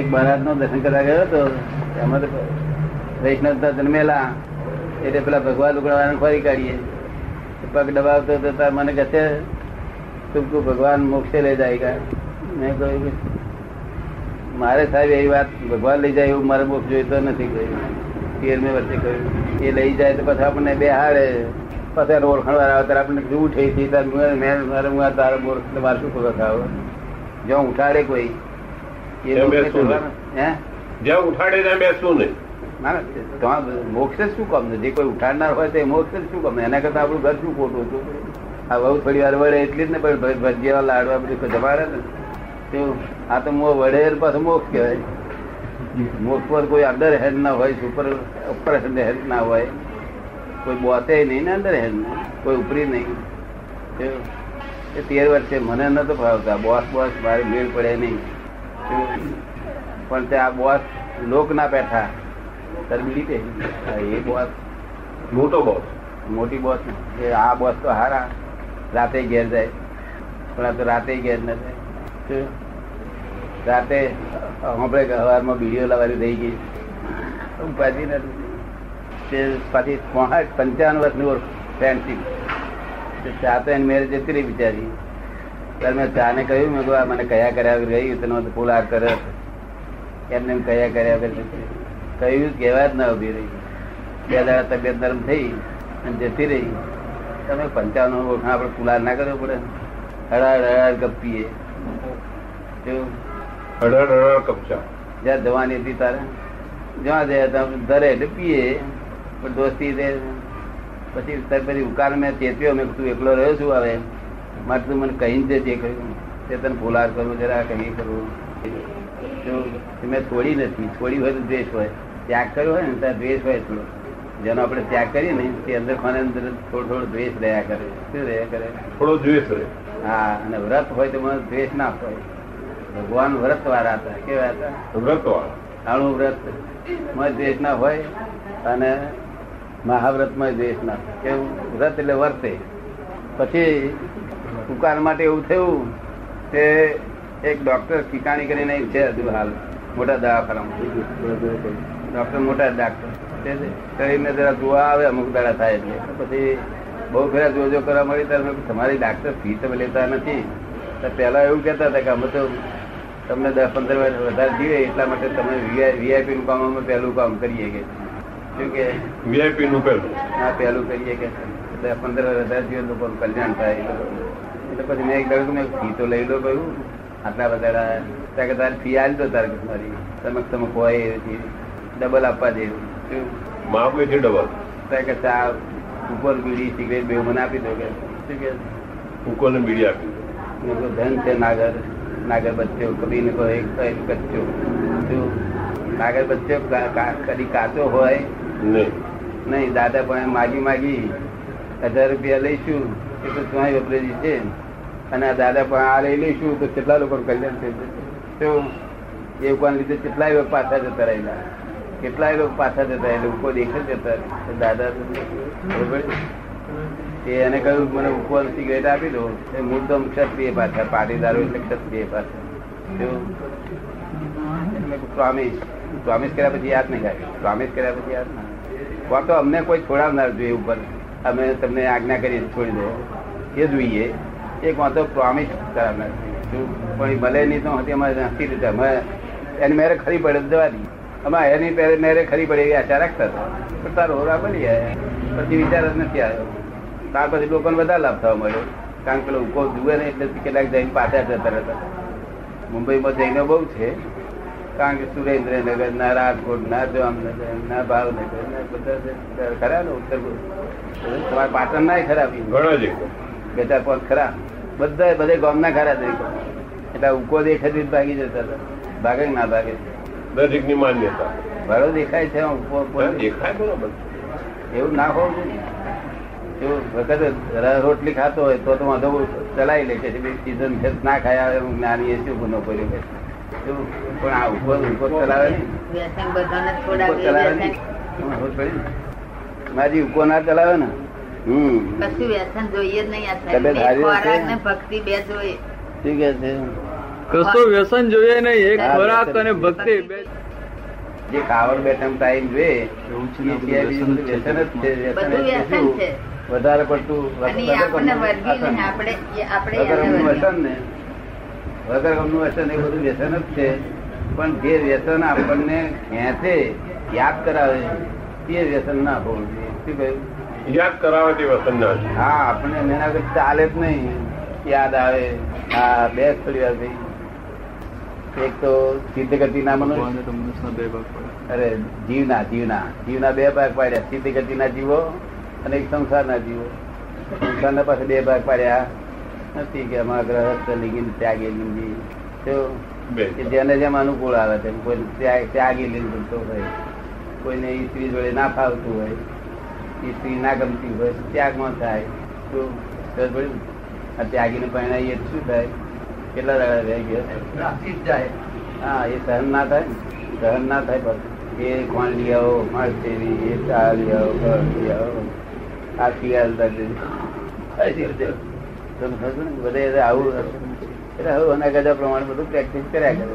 એક મહારાજ નો દર્શન કરવા ગયો હતો એમાં તો વૈષ્ણવ જન્મેલા. એટલે પેલા ભગવાન લુગડાવાળાને ફરી કાઢીએ. પગ દબાવતો તો તાર મને કહે તું ભગવાન મોક્ષે લઈ જાય મેં કહ્યું મારે સાહેબ એવી વાત ભગવાન લઈ જાય એવું મારે મોક્ષ જોઈતો નથી કહ્યું પિયર મેં વચ્ચે કહ્યું, એ લઈ જાય તો પછી આપણને બે હાડે પછી એને ઓળખાણ વાળા આવે ત્યારે આપણને જૂઠ થઈ હતી તાર મેં મારે હું તારો એટલે મારે શું ખબર ખાવ જો ઉઠાડે કોઈ. જ્યાં ઉઠાડે ત્યાં બેસવું નહીં ના. ના, તમારે મોક્ષ શું કામ જે કોઈ ઉઠાડનાર હોય તો એ મોક્ષ શું કામ? એના કરતા આપણું ઘર શું ખોટું હતું? આ બહુ થોડી વાર વળે એટલી જ ને પણ ભજીયા લાડવા બધું જમાડે ને. તો આ તો મો વડે પાછો મોક્ષ કહેવાય. મોક્ષ પર કોઈ અંદર હેડ ના હોય સુપર ઉપર હેડ ના હોય. કોઈ બોતે નહીં ને અંદર હેડ કોઈ ઉપરી નહીં. એ તેર વર્ષે મને નતો ફાવતા. બોસ બોસ મારે મેળ પડે નહીં. પણ તે આ બોસ લોક ના બેઠા તરબીડી કે એ બોસ. મોટો બોસ. મોટી બોસ. એ આ બોસ તો હારા. રાતે ઘેર જાય. પણ આ તો રાતે ઘેર ન જાય. રાતે આપણે સવારમાં બીડીઓ લાવવાની થઈ ગઈ. ઉપાધિ નથી. તે પાછી પંચાવન વર્ષની ફ્રેન્ડશીપ સાથે તો મેરેજ જતી રહી બિચારી. ત્યારે મેં ચાને કહ્યું મેં કહ્યું મને કયા કર્યા વગર ગઈ? તને ફૂલ હાર કરે એમને એમ કયા કર્યા વગર. કહ્યું કહેવા જ ના ઊભી રહી. બે દાડા તબિયત નરમ થઈ અને જતી રહી. તમે પંચાવન ઓળખાણ આપણે ફૂલાર ના કરવો પડે. હળાડ હળાડ કપીએ. અઢાર અઢાર કપચા. જ્યાં જવાની હતી તારે? જ્યાં જાય ત્યાં ધરે એટલે પીએ. પણ દોસ્તી પછી તાર પછી ઉકાર મેં ચેત્યો મેં તું એકલો રહ્યો છું હવે. મારે તું મને કહીને જે જે કહ્યું. તે તને ભોલાર કરવું જરા કહી કરવું જો મેં છોડી નથી. છોડી હોય તો દ્વેષ હોય. ત્યાગ કર્યો હોય ને ત્યાં દ્વેષ હોય થોડો. જેનો આપણે ત્યાગ કરીએ ને તે અંદર ખાને અંદર થોડો થોડો દ્વેષ રહ્યા કરે. શું રહ્યા કરે? થોડો દ્વેષ રહે. હા અને વ્રત હોય તો મને દ્વેષ ના હોય. ભગવાન વ્રત વાળા હતા. કેવા હતા? વ્રત વાળા આણું વ્રત. માં દ્વેષ ના હોય અને મહાવ્રતમાં દ્વેષ ના હોય. કેવું? વ્રત એટલે વર્તે. પછી ઉકાર માટે એવું થયું કે એક ડોક્ટર ઠીકાણી કરીને છે હજુ હાલ મોટા દવાખાનામાં. ડોક્ટર મોટા ડાક્ટર શરીરને જરા જોવા આવે અમુક દાડા થાય એટલે. પછી બહુ ફેરા જોજો કરવા મળી ત્યારે તમારી ડાક્ટર ફી તમે લેતા નથી. તો પહેલા એવું કહેતા હતા કે અમે તો તમને દસ પંદર વર્ષ વધારે જીવે એટલા માટે તમે વીઆઈપી નું કામ અમે પહેલું કામ કરીએ કે. શું કે? વીઆઈપી નું પેલું હા પહેલું કરીએ કે. દસ પંદર વર્ષ વધારે જીવે લોકોનું કલ્યાણ થાય. એટલે પછી મેં એક દાડું મેં ફી તો લઈ લો કહ્યું આટલા બધા ત્યાં કે તારે ફી આવી દો તારે મારી તમે તમે કોઈ એથી ડબલ આપવા શું માપે છે ડબલ ત્યાં કે ચા ઉપર બીડી સિગરેટ બે મને આપી દો કે શું કે? ઉકોને બીડી આપી દો. ધન છે નાગર નાગર બચ્યો કદી ને કોઈ એક કચ્યો નાગર કા- કદી કાચો હોય? નહીં. નહીં દાદા પણ માગી માગી હજાર રૂપિયા લઈશું. એ તો તમારી વપરાજી છે. અને આ દાદા પણ આ લઈ લઈશું તો કેટલા લોકો કલ્યાણ થઈ જશે એ ઉપાન લીધે કેટલાય લોકો પાછા જતા રહેલા? કેટલાય લોકો પાછા જતા રહેલા? લોકો દેખે જતા દાદા બરોબર? એ એને કહ્યું, મને ઉપર સિગરેટ આપી દો. એ મૂળ તો ક્ષત્રિય પાછા, પાટીદારો એટલે ક્ષત્રિય પાછા. પ્રોમિસ પ્રોમિસ કર્યા પછી યાદ નહીં થાય પ્રોમિસ કર્યા પછી યાદ ના કોણ તો અમને કોઈ છોડાવનાર જોઈએ ઉપર. અમે તમને આજ્ઞા કરી છોડી દો. એ જોઈએ. એક વાંધો પ્રોમિસ કરાવનાર પણ ભલે નહીં તો હતી અમારે નથી રીતે અમે એની મેરે ખરી પડે તો અમારે અમે એની પેરે મેરે ખરી પડે એવી આશા રાખતા હતા પણ તારો હોરા બની જાય પછી વિચાર જ નથી આવ્યો. ત્યાર પછી લોકોને વધારે લાભ થવા મળ્યો કારણ કે પેલો ઉકો જુએ ને એટલે કેટલાક જઈને પાછા જતા રહેતા. મુંબઈમાં જઈને બહુ છે. કારણ કે સુરેન્દ્રનગર ના રાજકોટ ના જામનગર ના ભાવનગર ના બધા ખરા ને ઉત્તર. તમારે પાટણ ના ખરા બે ચાર પાંચ ખરા. બધા બધે ગામના ખરા તરીકે એટલે ઉકો દેખાય તો ભાગી જતા હતા. ભાગે ના ભાગે? દરેકની માન્યતા. ભરો દેખાય છે આમ ઉકો- ઉકો. દેખાય બરોબર. એવું ના હોવું જોઈએ. વખત રોટલી ખાતો હોય તો તો વાંધો ચલાવી લે કે સીઝન છે ના ખાયા હું જ્ઞાની એ શું ગુનો કર્યો કે? પણ આ ઉપર ઉપર ચલાવે નહીં. ચલાવે? મારી ઉકો ના ચલાવે ને. કશું વ્યસન જોઈએ જ નહીં આ તબિયત સાહેબ. હારી બે ખોરાક ને ભક્તિ બે જોઈએ. શું કે છે? કશું વ્યસન જોઈએ નહીં. એક ખોરાક અને ભક્તિ બે. જે કાવડ બેઠમ ટાઈમ જોઈએ વ્યસન જ છે. બધું વ્યસન. વધારે પડતું વગર ગમનું વ્યસન એ બધું વ્યસન જ છે. પણ જે વ્યસન આપણને ખેંચે યાદ કરાવે તે વ્યસન ના હોવું જોઈએ. શું કહ્યું? યાદ કરાવે તે વસન ના હા આપણને એના આગળ ચાલે જ નહીં. યાદ આવે. હા બે થોડી વાર થઈ એક તો સિદ્ધ ગતિના મનુષ્ય ભગવાને બે ભાગ પાડ્યા. અરે જીવના જીવના. જીવના બે ભાગ પાડ્યા. સિદ્ધ ગતિના જીવો અને એક સંસારના જીવો. સંસારના પાસે બે ભાગ પાડ્યા. નથી કે અમારા ગ્રહસ્થ લીગીન ત્યાગી લીધી તો જેને જેમ અનુકૂળ આવે છે કોઈ ત્યાગી લીધું તો હોય. કોઈને ઈ સ્ત્રી જોડે ના ફાવતું હોય. ઈ સ્ત્રી ના ગમતી હોય ત્યાગમાં થાય તો? આ ત્યાગીને પરિણામ એ શું થાય કેટલા દાડા રહી ગયો હા એ સહન ના થાય. સહન ના થાય પણ એ કોણ લઈ આવો માણસ એ ચા લઈ આવો ઘર લઈ આવો આ રીતે. તમને ખબર ને? બધે આવું એટલે હવે એના ગજા પ્રમાણે બધું પ્રેક્ટિસ કર્યા કરે